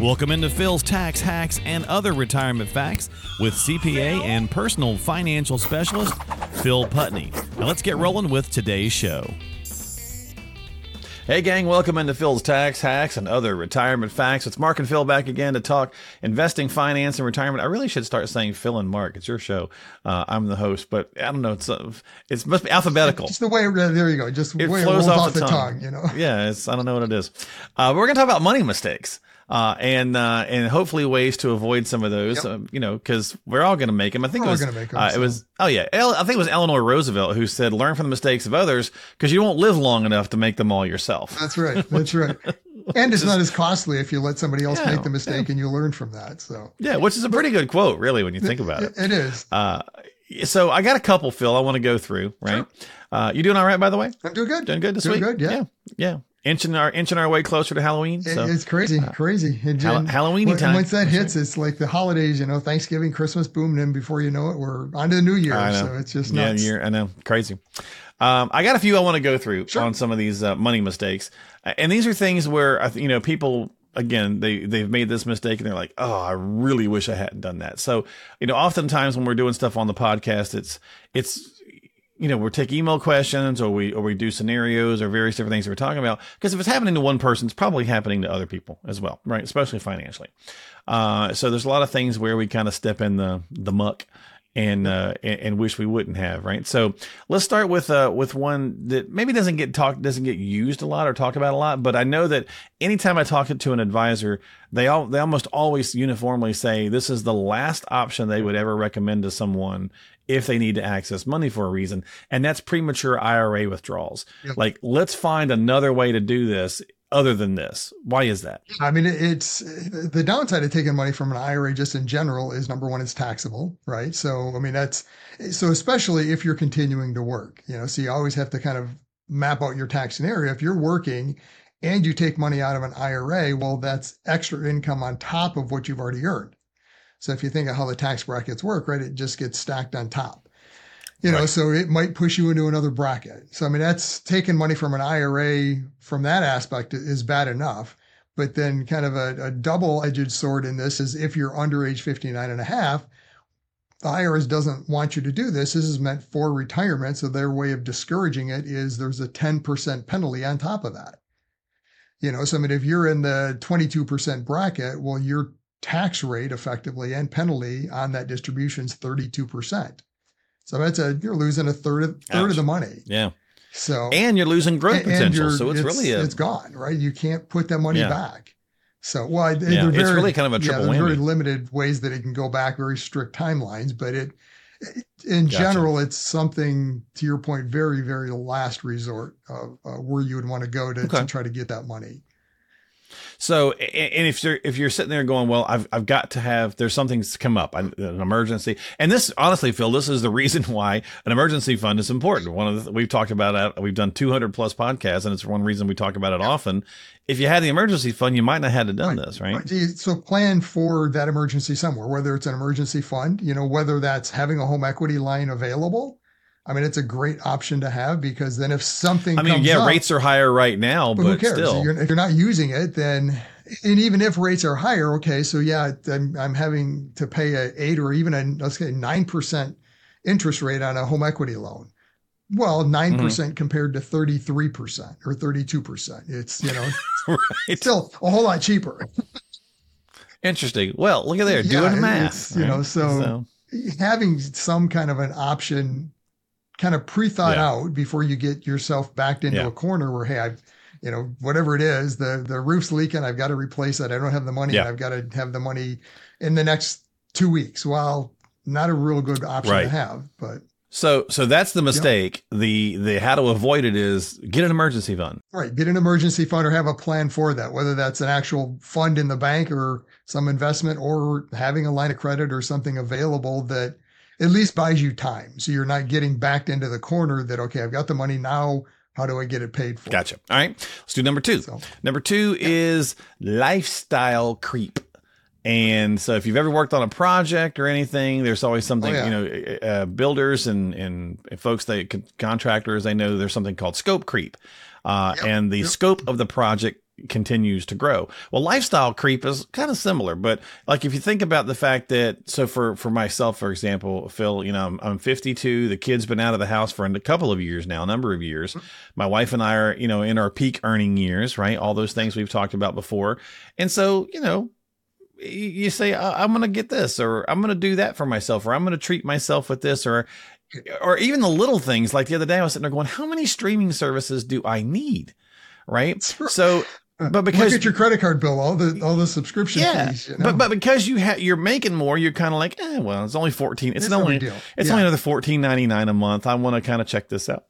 Welcome into Phil's Tax Hacks and Other Retirement Facts with CPA and personal financial specialist Phil Putney. Now let's get rolling with today's show. Hey, gang, welcome into Phil's Tax Hacks and Other Retirement Facts. It's Mark and Phil back again to talk investing, finance, and retirement. I really should start saying Phil and Mark. It's your show. Uh, I'm the host, but I don't know. It's uh, it must be alphabetical. Just the way, there you go. Just the it way flows it rolls off, off the, the tongue. tongue, you know. Yeah, it's, I don't know what it is. Uh, we're going to talk about money mistakes. Uh, and uh, and hopefully ways to avoid some of those, Yep. uh, you know, because we're all going to make them. I think We're it all was gonna make 'em, uh, it was oh yeah, El- I think it was Eleanor Roosevelt who said, "Learn from the mistakes of others because you won't live long enough to make them all yourself." That's right. That's right. And it's not as costly if you let somebody else Yeah, make the mistake and you learn from that. So Yeah, which is a pretty good quote, really, when you think about it. it is. Uh, so I got a couple, Phil. I want to go through. Right? Uh, you doing all right, by the way? I'm doing good. Doing good this Doing week. good, yeah. yeah, yeah. Inching our inching our way closer to Halloween. So it's crazy, crazy. And, Hall- and when- time. Once that hits, it's like the holidays, you know, Thanksgiving, Christmas, boom, and then before you know it, we're on to the new year. So it's just yeah, nuts. you're, I know, crazy. Um, I got a few I want to go through Sure. on some of these uh, money mistakes, Uh, and these are things where I, th- you know, people again they they've made this mistake and they're like, oh, I really wish I hadn't done that. So you know, oftentimes when we're doing stuff on the podcast, it's it's you know, we take email questions or we or we do scenarios or various different things that we're talking about. Because if it's happening to one person, it's probably happening to other people as well, right? Especially financially. Uh, so there's a lot of things where we kind of step in the the muck and uh and, and wish we wouldn't have, right? So let's start with uh with one that maybe doesn't get talked doesn't get used a lot or talked about a lot, but I know that anytime I talk to an advisor, they all they almost always uniformly say this is the last option they would ever recommend to someone if they need to access money for a reason, and that's premature IRA withdrawals. Yep. Like, let's find another way to do this other than this. Why is that? I mean, it's the downside of taking money from an IRA just in general is number one, it's taxable, right? So, I mean, that's so especially if you're continuing to work, you know, so you always have to kind of map out your tax scenario. If you're working and you take money out of an IRA, well, that's extra income on top of what you've already earned. So if you think of how the tax brackets work, right, it just gets stacked on top. You know, Right. so it might push you into another bracket. So I mean, that's taking money from an IRA from that aspect is bad enough. But then kind of a, a double-edged sword in this is if you're under age 59 and a half, the IRS doesn't want you to do this. This is meant for retirement. So their way of discouraging it is there's a 10% penalty on top of that. You know, so I mean, if you're in the 22% bracket, well, your tax rate effectively and penalty on that distribution is 32%. So that's a, you're losing a third of, third Ouch. of the money. Yeah, So, and you're losing growth potential, so it's, really a it's gone, right? You can't put that money Yeah. back. So, well, Yeah, they're it's very- really kind of a triple yeah, very limited ways that it can go back, very strict timelines, but it, in Gotcha. general, it's something to your point, very, very last resort of uh, where you would want to go to, Okay. to try to get that money. So, and if you're if you're sitting there going, well, I've I've got to have there's something's come up, an emergency, and this honestly, Phil, this is the reason why an emergency fund is important. One of the, we've talked about it. We've done 200 plus podcasts, and it's one reason we talk about it often. If you had the emergency fund, you might not have had done this, right? Right. So plan for that emergency somewhere, whether it's an emergency fund, you know, whether that's having a home equity line available. I mean, it's a great option to have because then if something I mean, yeah, up, rates are higher right now, But but, who cares? still, If you're, if you're not using it, then and even if rates are higher, okay, so yeah, I'm, I'm having to pay a eight or even a let's say nine percent interest rate on a home equity loan. Well, 9 Mm-hmm. percent compared to thirty three percent or thirty two percent. It's you know right? still a whole lot cheaper. Interesting. Well, look at there, Yeah, doing math. it's, you know, so- Having some kind of an option, kind of pre thought Yeah. out before you get yourself backed into Yeah. a corner where hey, I've you know, whatever it is, the the roof's leaking. I've got to replace it. I don't have the money. Yeah. I've got to have the money in the next two weeks. Well, not a real good option Right. to have, but So, so that's the mistake. The the how to avoid it is get an emergency fund. right, get an emergency fund or have a plan for that. Whether that's an actual fund in the bank or some investment, or having a line of credit or something available that at least buys you time, so you're not getting backed into the corner. That okay, I've got the money now. How do I get it paid for? Gotcha. All right, let's do number two. So- Number two is lifestyle creep. And so, if you've ever worked on a project or anything, there's always something, Oh, yeah. you know, uh, builders and, and folks, they contractors, they know there's something called scope creep. Uh, Yep, and the yep. scope of the project continues to grow. Well, lifestyle creep is kind of similar, but like if you think about the fact that, so for, for myself, for example, Phil, you know, I'm, I'm 52. The kid's been out of the house for a couple of years now, a number of years. Mm-hmm. My wife and I are, you know, in our peak earning years, right? All those things we've talked about before. And so, you know, you say i'm going to get this or i'm going to do that for myself or i'm going to treat myself with this or or even the little things like the other day i was sitting there going how many streaming services do i need right so but because Look at your credit card bill, all the all the subscription yeah, fees. You know? but but because you have you're making more, you're kind of like, eh, well, it's only fourteen. It's, It's only deal. it's Yeah. only another fourteen ninety nine a month. I want to kind of check this out,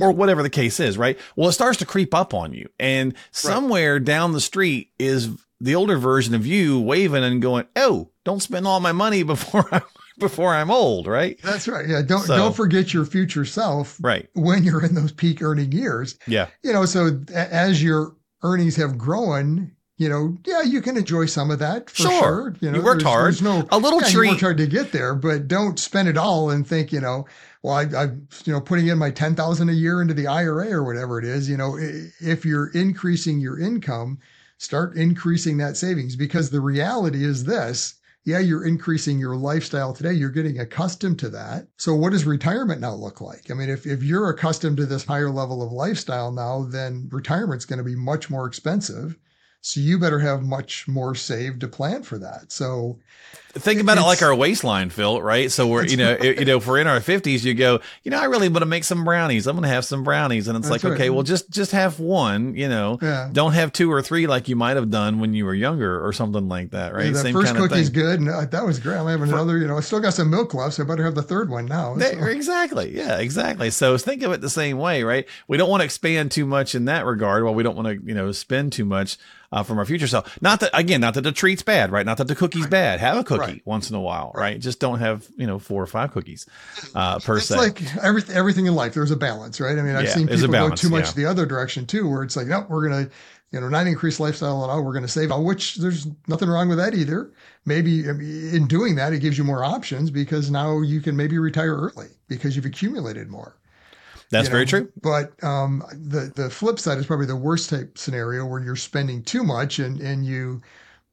or whatever the case is, right? Well, it starts to creep up on you, and somewhere down the street is the older version of you waving and going, "Oh, don't spend all my money before I before I'm old," right? That's right. Yeah. Don't So- don't forget your future self Right. when you're in those peak earning years. Yeah. You know, so as your earnings have grown, you know, yeah, you can enjoy some of that for Sure. sure. You, know, You worked there's- hard. There's no A little yeah, You worked hard to get there, but don't spend it all and think, you know, well, I, I, you know, putting in my ten thousand a year into the IRA or whatever it is. You know, if you're increasing your income, start increasing that savings because the reality is this. Yeah, you're increasing your lifestyle today. You're getting accustomed to that. So what does retirement now look like? I mean, if, if you're accustomed to this higher level of lifestyle now, then retirement's going to be much more expensive. So you better have much more saved to plan for that. So Think about it like our waistline, Phil, right? So we're, you know, you know, if we're in our fifties, you go, you know, I really want to make some brownies. I'm going to have some brownies. And it's That's like, right. okay, well, just, just have one, you know, Yeah. don't have two or three like you might have done when you were younger or something like that, right? Yeah, that Same first kind of cookie's thing. good, and uh, that was great. I'm having another. You know, I still got some milk left, so I better have the third one now. That- So- exactly. Yeah, exactly. So think of it the same way, right? We don't want to expand too much in that regard. While we don't want to, you know, spend too much uh, from our future self. Not that, again, not that the treat's bad, right? Not that the cookie's bad. Have a cookie Right. once in a while, right? Just don't have, you know, four or five cookies uh, per se. it's se. like everything everything in life. There's a balance, right? I mean, I've Yeah, seen people go too much yeah. the other direction too, where it's like, no, we're gonna, you know, not increase lifestyle at all. We're gonna save, which there's nothing wrong with that either. Maybe in doing that, it gives you more options because now you can maybe retire early because you've accumulated more. That's very know? true. But um, the the flip side is probably the worst type scenario where you're spending too much and and you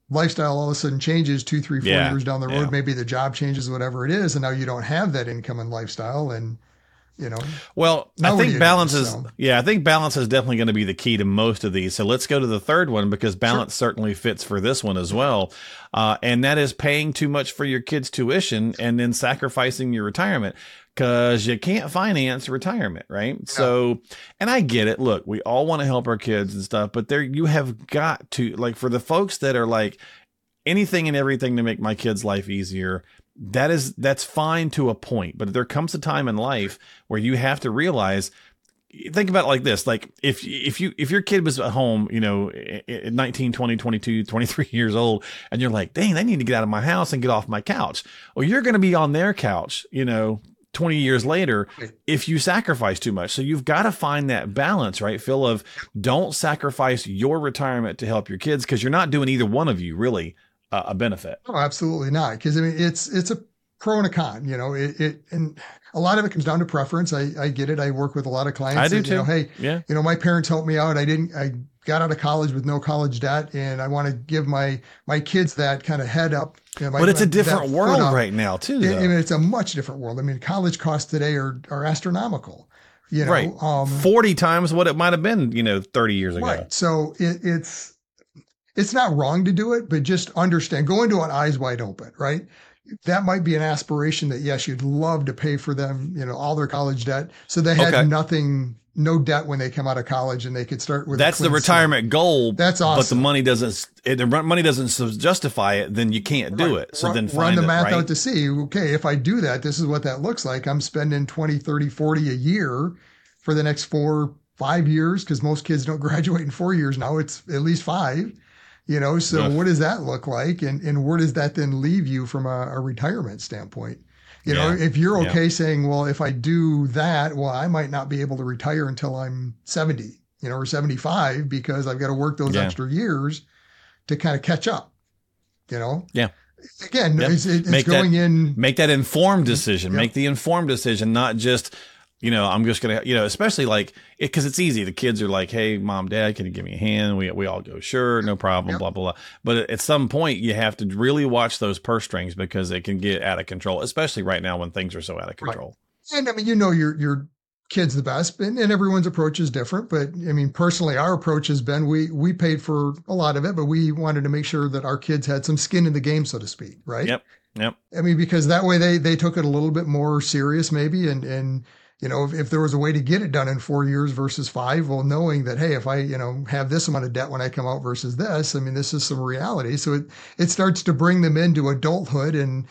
lifestyle all of a sudden changes two, three, four Yeah, years down the road. yeah. Maybe the job changes, whatever it is, and now you don't have that income and lifestyle, and you know, Well, I think balance is So- yeah, I think balance is definitely going to be the key to most of these. So let's go to the third one because balance certainly fits for this one as well, uh, and that is paying too much for your kids' tuition and then sacrificing your retirement because you can't finance retirement, right? So, and I get it. Look, we all want to help our kids and stuff, but there you have got to like for the folks that are like anything and everything to make my kids' life easier that is that's fine to a point but there comes a time in life where you have to realize think about it like this like if if you if your kid was at home you know at 19 20 22 23 years old and you're like dang they need to get out of my house and get off my couch. Well you're going to be on their couch you know 20 years later if you sacrifice too much. So you've got to find that balance right phil of don't sacrifice your retirement to help your kids because you're not doing either one of you really uh, a benefit no, absolutely not. Because I mean, it's it's a pro and a con. You know, it, it and a lot of it comes down to preference. I I get it. I work with a lot of clients. I do that, You know, too. hey, yeah you know, my parents helped me out. I didn't, I got out of college with no college debt and I want to give my, my kids that kind of head up. you know, my- but it's a different world right now too I. I mean, it's a much different world. I mean, college costs today are, are astronomical, you know, right um, 40 times what it might have been you know 30 years ago Right. So it, it's it's not wrong to do it, but just understand. Go into it eyes wide open. Right. That might be an aspiration that yes, you'd love to pay for them. You know, all their college debt, so they had Okay. nothing, no debt when they come out of college, and they could start with. that's the slate. retirement goal That's awesome. but the money doesn't if the money doesn't justify it then you can't do Right. it so run, then run find the it, math right? out to see okay if i do that this is what that looks like i'm spending 20 30 40 a year for the next four five years because most kids don't graduate in four years now it's at least five you know so Ugh. what does that look like and and where does that then leave you from a, a retirement standpoint you know if you're Yeah. okay saying well if i do that well i might not be able to retire until i'm 70 you know or 75 because i've got to work those Yeah. extra years to kind of catch up you know Yeah. again Yep. it's, it's Make that- going in make that informed decision Yep. make the informed decision not just you know, I'm just gonna, you know, especially like because it, it's easy. The kids are like, "Hey, mom, dad, can you give me a hand?" We we all go, "Sure, no problem." Yep. Blah blah blah. But at some point, you have to really watch those purse strings because it can get out of control, especially right now when things are so out of Right. control. And I mean, you know, your your kid's the best, and, and everyone's approach is different. But I mean, personally, our approach has been we we paid for a lot of it, but we wanted to make sure that our kids had some skin in the game, so to speak, right? Yep. Yep. I mean, because that way they they took it a little bit more serious, maybe, and and you know, if, if there was a way to get it done in four years versus five, well, knowing that hey, if I you know have this amount of debt when I come out versus this, I mean, this is some reality. So it it starts to bring them into adulthood and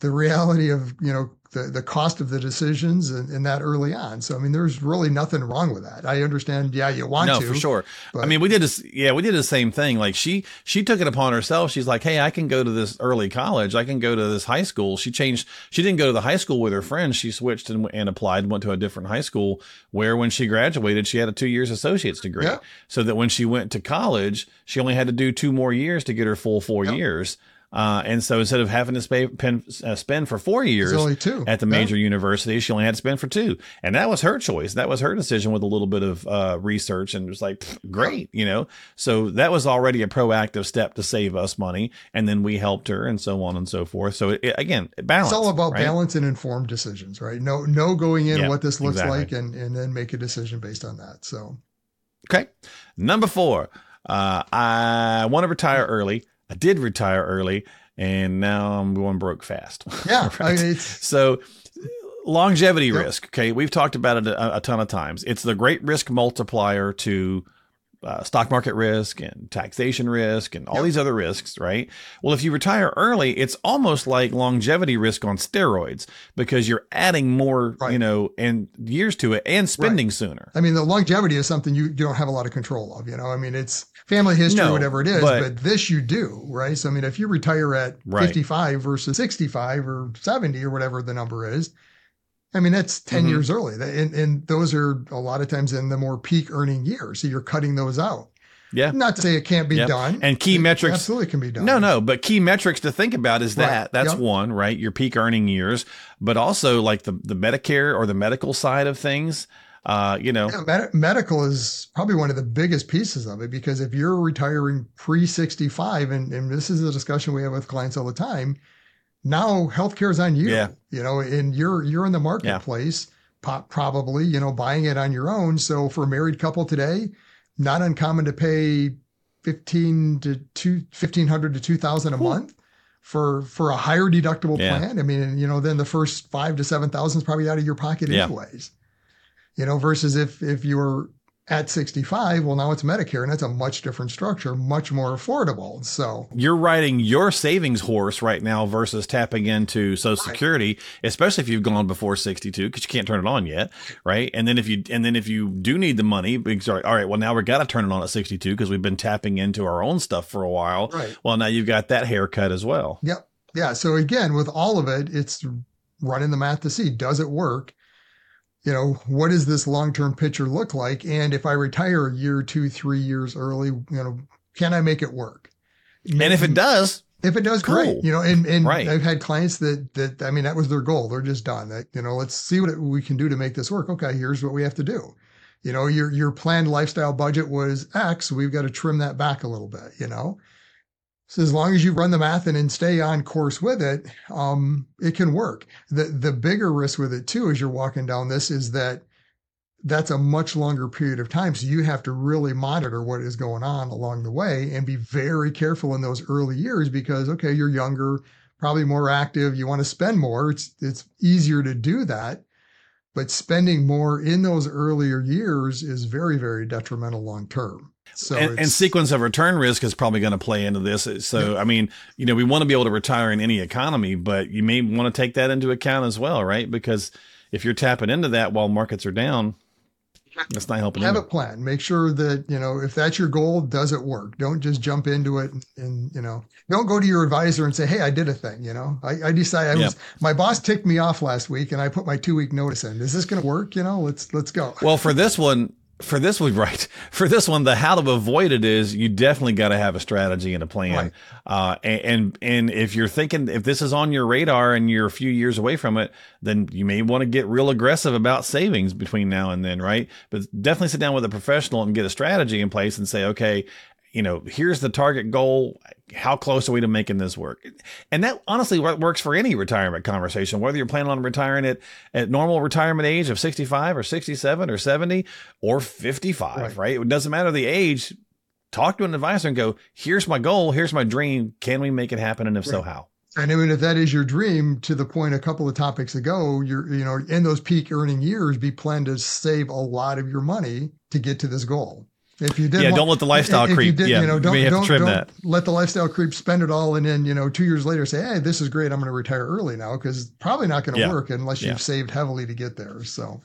the reality of you know the the cost of the decisions and, and that early on. So I mean, there's really nothing wrong with that. I understand. Yeah, you want no, to for sure. I mean, we did this. Yeah, we did the same thing. Like she, she took it upon herself. She's like, "Hey, I can go to this early college. I can go to this high school." She changed. She didn't go to the high school with her friends. She switched and, and applied and went to a different high school. Where when she graduated, she had a two years associate's degree. Yeah. So that when she went to college, she only had to do two more years to get her full four years. Uh, and so instead of having to spay, pen, uh, spend for four years only two at the Yeah. major university, she only had to spend for two. And that was her choice. That was her decision with a little bit of uh, research and it was like, great, you know? So that was already a proactive step to save us money. And then we helped her and so on and so forth. So it, again, balance. It's all about right? balance and informed decisions, right? No, no going in Yeah, what this looks exactly. like, and and then make a decision based on that. So Okay. Number four, uh, I want to retire early. I did retire early and now I'm going broke fast. yeah, I mean, So longevity Yep. risk. Okay, we've talked about it a, a ton of times. It's the great risk multiplier to uh, stock market risk and taxation risk and all Yep. these other risks, right? Well, if you retire early, it's almost like longevity risk on steroids because you're adding more, Right. you know, and years to it and spending sooner. I mean, the longevity is something you, you don't have a lot of control of. You know, I mean, it's family history, No, whatever it is, but- but, this you do, right? So, I mean, if you retire at Right. 55 versus 65 or 70 or whatever the number is, I mean, that's 10 Mhm. years early. And, and those are a lot of times in the more peak earning years. So you're cutting those out. Yeah. Not to say it can't be Yep. done. And key It metrics absolutely can be done. No, no, but key metrics to think about is Right. that that's Yep. one, right? Your peak earning years, but also like the the Medicare or the medical side of things. Uh, you know, Yeah, med- medical is probably one of the biggest pieces of it because if you're retiring pre 65, and, and this is a discussion we have with clients all the time, now healthcare is on you. Yeah. You know, and you're you're in the marketplace, po- probably, you know, buying it on your own. So for a married couple today, not uncommon to pay 15 to two, 1500 to 2000 a Cool. month. For, for a higher deductible Yeah. plan, I mean, you know, then the first five to seven thousand is probably out of your pocket Yeah. anyways you know, versus if if you were at 65, well, now it's Medicare, and that's a much different structure, much more affordable. So, you're riding your savings horse right now versus tapping into Social Right. Security, especially if you've gone before 62 because you can't turn it on yet, right? And then if you and then if you do need the money, because all right, well now we got to turn it on at 62 because we've been tapping into our own stuff for a while. right, Well, now you've got that haircut as well. Yep. Yeah. So again, with all of it, it's running the math to see does it work. You know, what does this long term picture look like? And if I retire a year, two, three years early, you know, can I make it work? And if it mm-hmm. does, If it does, Cool. great. You know, and, and Right. I've had clients that that I mean that was their goal. They're just done. That you know, let's see what we can do to make this work. Okay, here's what we have to do. You know, your your planned lifestyle budget was X. We've got to trim that back a little bit. You know, so as long as you run the math and, and stay on course with it, um, it can work. The the bigger risk with it too, as you're walking down this, is that that's a much longer period of time. So you have to really monitor what is going on along the way and be very careful in those early years because okay, you're younger, probably more active, you want to spend more. It's it's easier to do that. But spending more in those earlier years is very, very detrimental long term. So and, and sequence of return risk is probably going to play into this. So, I mean, you know, we want to be able to retire in any economy, but you may want to take that into account as well, right? Because if you're tapping into that while markets are down, that's not helping. have a plan. Make sure that, you know, if that's your goal, does it work? Don't just jump into it and, and, you know, don't go to your advisor and say, Hey, I did a thing, you know, I, I decided I Yeah. was, my boss ticked me off last week and I put my two week notice in. Is this going to work? You know, let's, let's go. Well, for this one, for this one, right? For this one, the how to avoid it is you definitely got to have a strategy and a plan. Right. Uh, and, and and if you're thinking if this is on your radar and you're a few years away from it, then you may want to get real aggressive about savings between now and then, right? But definitely sit down with a professional and get a strategy in place and say, okay, you know, here's the target goal. How close are we to making this work? And that honestly works for any retirement conversation, whether you're planning on retiring at, at normal retirement age of 65 or 67 or 70 or 55, right? right? It doesn't matter the age. Talk to an advisor and go, here's my goal. Here's my dream. Can we make it happen? And if right. so, how? And I mean, if that is your dream, to the point a couple of topics ago, you're, you know, in those peak earning years, be planned to save a lot of your money to get to this goal. If you did, yeah, want, don't let the lifestyle creep. Did, yeah, you know, don't, you don't, don't let the lifestyle creep spend it all, and then you know, two years later, say, "Hey, this is great. I'm going to retire early now," because probably not going to yeah. work unless you've saved heavily to get there. So,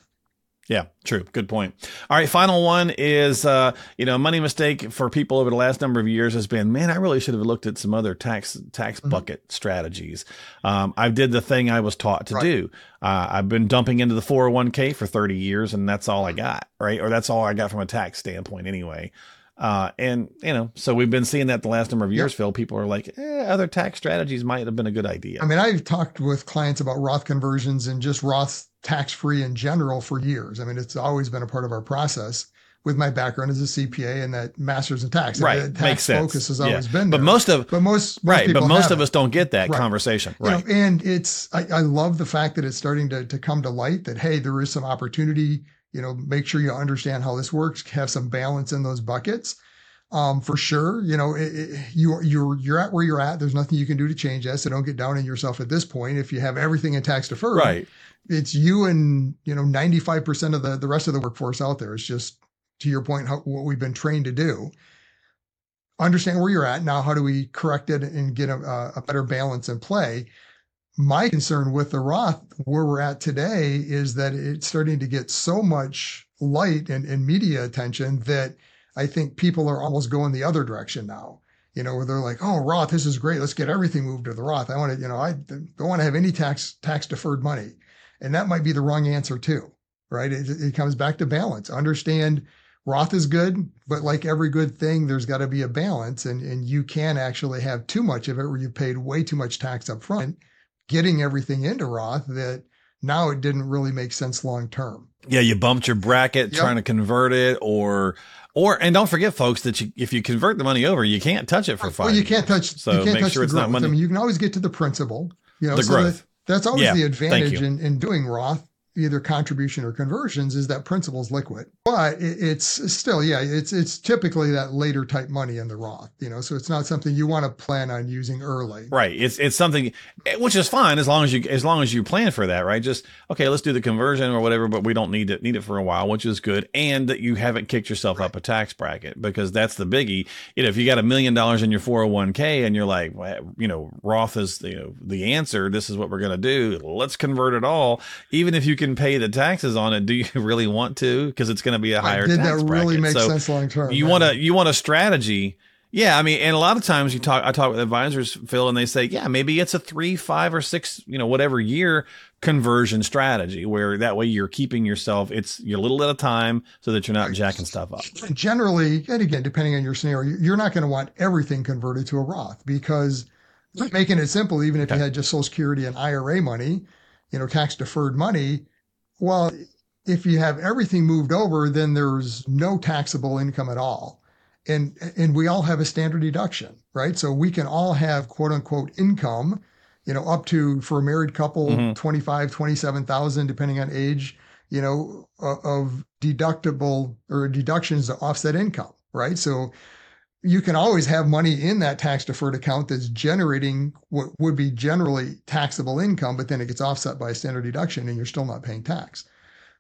yeah, true. Good point. All right, final one is uh, you know, money mistake for people over the last number of years has been, man, I really should have looked at some other tax tax mm-hmm. bucket strategies. Um, I did the thing I was taught to right. do. Uh, I've been dumping into the 401k for 30 years, and that's all I got, right? Or that's all I got from a tax standpoint, anyway. Uh, and you know, so we've been seeing that the last number of years, yep. Phil. People are like, eh, other tax strategies might have been a good idea. I mean, I've talked with clients about Roth conversions and just Roth tax free in general for years. I mean, it's always been a part of our process with my background as a CPA and that master's in tax. Right. tax Makes sense. focus has always yeah. been there. But most of but most, most right, but most of us don't get that right. conversation. Right. You know, and it's I, I love the fact that it's starting to to come to light that hey, there is some opportunity, you know, make sure you understand how this works, have some balance in those buckets um, for sure. You know, it, it, you you're you're at where you're at. There's nothing you can do to change that. So don't get down on yourself at this point. If you have everything in tax deferred, right? It's you and you know 95 percent of the the rest of the workforce out there. It's just to your point, how, what we've been trained to do. Understand where you're at now. How do we correct it and get a, a better balance in play? My concern with the Roth, where we're at today, is that it's starting to get so much light and, and media attention that I think people are almost going the other direction now. You know, where they're like, "Oh, Roth, this is great. Let's get everything moved to the Roth." I want to, you know, I don't want to have any tax tax deferred money, and that might be the wrong answer too, right? It, it comes back to balance. Understand Roth is good, but like every good thing, there's got to be a balance, and and you can actually have too much of it where you paid way too much tax up front, getting everything into Roth that now it didn't really make sense long term. Yeah, you bumped your bracket yep. trying to convert it, or or and don't forget, folks, that you, if you convert the money over, you can't touch it for five. Well, you can't touch. So you can't make touch sure it's not money. I mean, you can always get to the principal. You know, the so growth. That, that's always yeah, the advantage in, in doing Roth either contribution or conversions is that principal's liquid. But it's still, yeah, it's it's typically that later type money in the Roth, you know. So it's not something you want to plan on using early. Right. It's it's something which is fine as long as you as long as you plan for that, right? Just okay, let's do the conversion or whatever, but we don't need it need it for a while, which is good. And that you haven't kicked yourself right. up a tax bracket because that's the biggie. You know, if you got a million dollars in your 401k and you're like, well, you know, Roth is the you know, the answer, this is what we're gonna do. Let's convert it all. Even if you can pay the taxes on it, do you really want to? Because it's going to be a higher did tax that really bracket. make so sense long term? You want to you want a strategy. Yeah, I mean, and a lot of times you talk, I talk with advisors, Phil, and they say, yeah, maybe it's a three, five, or six, you know, whatever year conversion strategy where that way you're keeping yourself, it's you're a little at a time so that you're not jacking stuff up. Generally, and again, depending on your scenario, you're not going to want everything converted to a Roth because making it simple, even if okay. you had just Social Security and IRA money, you know, tax deferred money, well, if you have everything moved over, then there's no taxable income at all. And, and we all have a standard deduction, right? So we can all have quote unquote income, you know, up to for a married couple, mm-hmm. 25, 27,000, depending on age, you know, of deductible or deductions to offset income, right? So you can always have money in that tax deferred account that's generating what would be generally taxable income, but then it gets offset by a standard deduction and you're still not paying tax.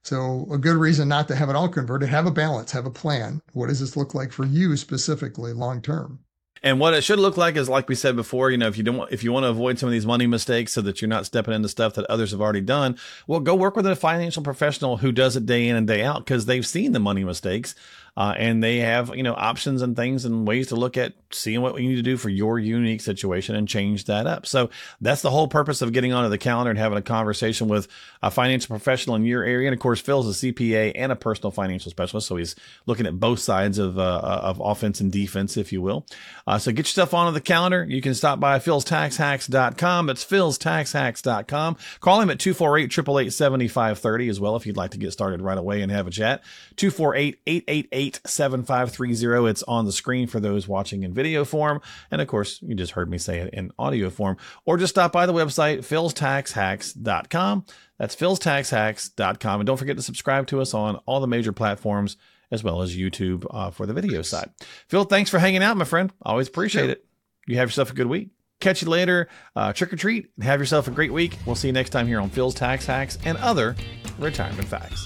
So a good reason not to have it all converted, have a balance, have a plan. What does this look like for you specifically long term? And what it should look like is, like we said before, you know, if you don't, if you want to avoid some of these money mistakes so that you're not stepping into stuff that others have already done, well, go work with a financial professional who does it day in and day out because they've seen the money mistakes uh, and they have you know options and things and ways to look at seeing what we need to do for your unique situation and change that up. So that's the whole purpose of getting onto the calendar and having a conversation with a financial professional in your area. And of course, Phil's a CPA and a personal financial specialist, so he's looking at both sides of uh, of offense and defense, if you will. Uh, so get yourself onto the calendar. You can stop by philstaxhacks.com. It's philstaxhacks.com. Call him at 248 888 7530 as well if you'd like to get started right away and have a chat. 248 888 7530. It's on the screen for those watching and video form. And of course, you just heard me say it in audio form. Or just stop by the website, philstaxhacks.com. That's philstaxhacks.com. And don't forget to subscribe to us on all the major platforms as well as YouTube uh, for the video side. Phil, thanks for hanging out, my friend. Always appreciate it. You have yourself a good week. Catch you later. Uh, trick or treat. Have yourself a great week. We'll see you next time here on Phil's Tax Hacks and other retirement facts.